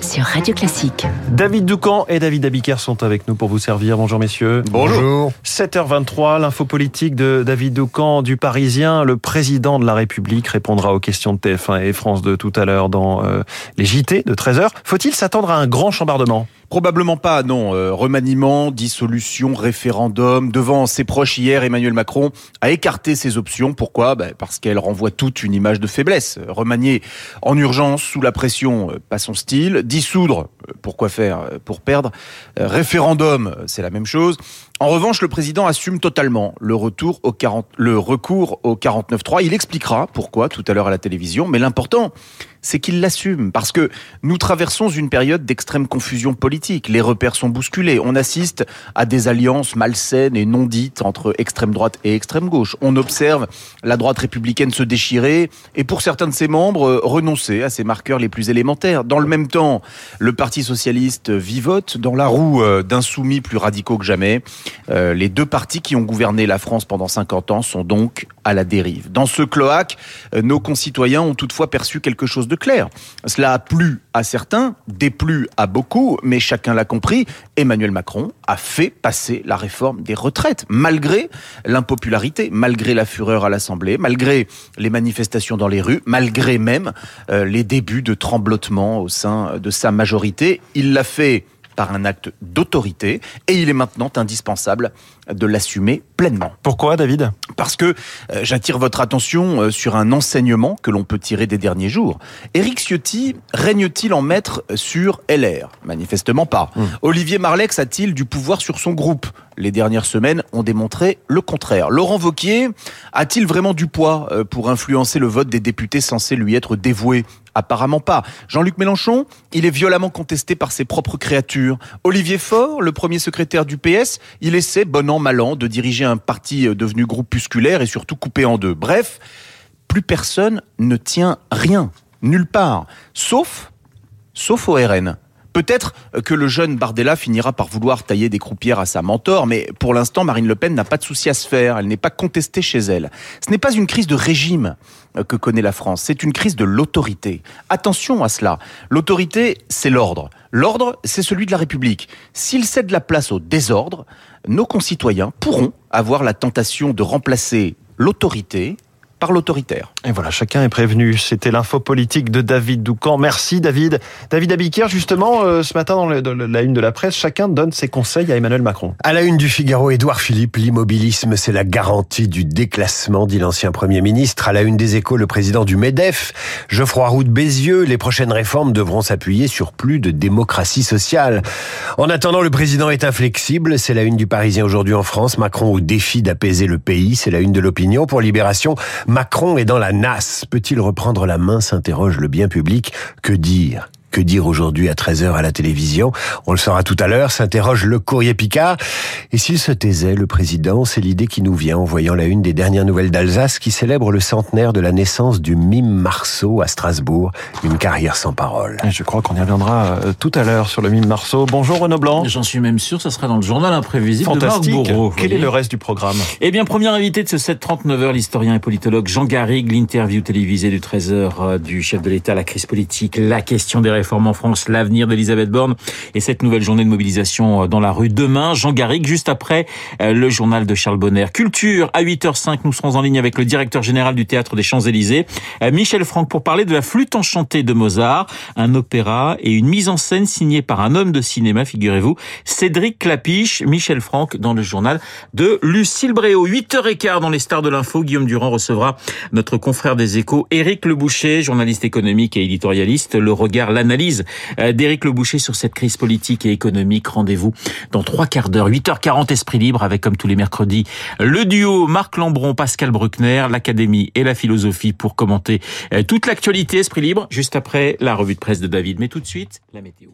sur Radio Classique. David Doucan et David Abiker sont avec nous pour vous servir. Bonjour messieurs. Bonjour. 7h23, l'info politique de David Doucan du Parisien. Le président de la République répondra aux questions de TF1 et France 2 tout à l'heure dans euh, les JT de 13h. Faut-il s'attendre à un grand chambardement? Probablement pas, non. Euh, remaniement, dissolution, référendum. Devant ses proches hier, Emmanuel Macron a écarté ces options. Pourquoi? Ben, Parce qu'elles renvoient toute une image de faiblesse. Remanier en urgence, sous la pression, euh, pas son style. Dissoudre, euh, pourquoi faire Pour perdre? référendum, c'est la même chose. En revanche, le président assume totalement le, retour au 40, le recours au 49.3. Il expliquera pourquoi tout à l'heure à la télévision, mais l'important, c'est qu'il l'assume. Parce que nous traversons une période d'extrême confusion politique. Les repères sont bousculés. On assiste à des alliances malsaines et non dites entre extrême droite et extrême gauche. On observe la droite républicaine se déchirer et pour certains de ses membres renoncer à ses marqueurs les plus élémentaires. Dans le même temps, le Parti socialiste vivote dans la roue euh, d'insoumis plus radicaux que jamais. Euh, les deux partis qui ont gouverné la France pendant 50 ans sont donc à la dérive. Dans ce cloaque, euh, nos concitoyens ont toutefois perçu quelque chose de clair. Cela a plu à certains, déplu à beaucoup, mais chacun l'a compris, Emmanuel Macron a fait passer la réforme des retraites, malgré l'impopularité, malgré la fureur à l'Assemblée, malgré les manifestations dans les rues, malgré même euh, les débuts de tremblotement au sein de sa majorité. Il l'a fait par un acte d'autorité et il est maintenant indispensable de l'assumer pleinement. Pourquoi David? Parce que euh, j'attire votre attention euh, sur un enseignement que l'on peut tirer des derniers jours. Éric Ciotti règne-t-il en maître sur LR Manifestement pas. Hum. Olivier Marlex a-t-il du pouvoir sur son groupe? Les dernières semaines ont démontré le contraire. Laurent Vauquier a-t-il vraiment du poids euh, pour influencer le vote des députés censés lui être dévoués? Apparemment pas. Jean-Luc Mélenchon, il est violemment contesté par ses propres créatures. Olivier Faure, le premier secrétaire du PS, il essaie, bon an, mal an, de diriger un parti euh, devenu groupusculaire et surtout coupé en deux. Bref, plus personne ne tient rien, nulle part, sauf, sauf au RN. Peut-être que le jeune Bardella finira par vouloir tailler des croupières à sa mentor, mais pour l'instant, Marine Le Pen n'a pas de souci à se faire. Elle n'est pas contestée chez elle. Ce n'est pas une crise de régime euh, que connaît la France, c'est une crise de l'autorité. Attention à cela. L'autorité, c'est l'ordre. L'ordre, c'est celui de la République. S'il cède la place au désordre, nos concitoyens pourront avoir la tentation de remplacer l'autorité l'autoritaire. Et voilà, chacun est prévenu. C'était l'info politique de David Doucan. Merci David. David Abiker, justement, euh, ce matin dans, la une de la presse, chacun donne ses conseils à Emmanuel Macron. À la une du Figaro, Édouard Philippe, l'immobilisme, c'est la garantie du déclassement, dit l'ancien Premier ministre. À la une des échos, le président du MEDEF, Geoffroy Roux de Bézieux, les prochaines réformes devront s'appuyer sur plus de démocratie sociale. En attendant, le président est inflexible. C'est la une du Parisien aujourd'hui en France. Macron au défi d'apaiser le pays. C'est la une de l'opinion. Pour Libération, Macron est dans la nasse. Peut-il reprendre la main s'interroge le bien public. Que dire? Que dire aujourd'hui à 13h à la télévision On le saura tout à l'heure, s'interroge le courrier Picard. Et s'il se taisait, le président, c'est l'idée qui nous vient en voyant la une des dernières nouvelles d'Alsace qui célèbre le centenaire de la naissance du mime Marceau à Strasbourg. Une carrière sans parole. je crois qu'on y reviendra euh, tout à l'heure sur le mime Marceau. Bonjour Renaud Blanc. J'en suis même sûr, ça sera dans le journal imprévisible Fantastique. de Marc Bourreau. Quel est le reste du programme? Eh bien, premier invité de ce 739 h l'historien et politologue Jean Garrigue, l'interview télévisée du 13h euh, du chef de l'État, la crise politique, la question des réformes en France, la l'avenir d'Elisabeth Borne et cette nouvelle journée de mobilisation euh, dans la rue demain. Jean Garrigue, juste après euh, le journal de Charles Bonner. Culture, à 8h05, nous serons en ligne avec le directeur général du Théâtre des Champs-Élysées, euh, Michel Franck, pour parler de la flûte enchantée de Mozart, un opéra et une mise en scène signée par un homme de cinéma, figurez-vous, Cédric Clapiche, Michel Franck, dans le journal de Lucille Bréau. 8h15 dans les stars de l'info, Guillaume Durand recevra notre confrère des échos, Éric Leboucher, journaliste économique et éditorialiste, le regard, l'analyse d'Éric Leboucher sur cette crise politique et économique. Rendez-vous dans trois quarts d'heure, 8h40 Esprit Libre, avec comme tous les mercredis, le duo Marc Lambron, Pascal Bruckner, l'Académie et la philosophie pour commenter euh, toute l'actualité Esprit Libre, juste après la revue de presse de David. Mais tout de suite, la météo.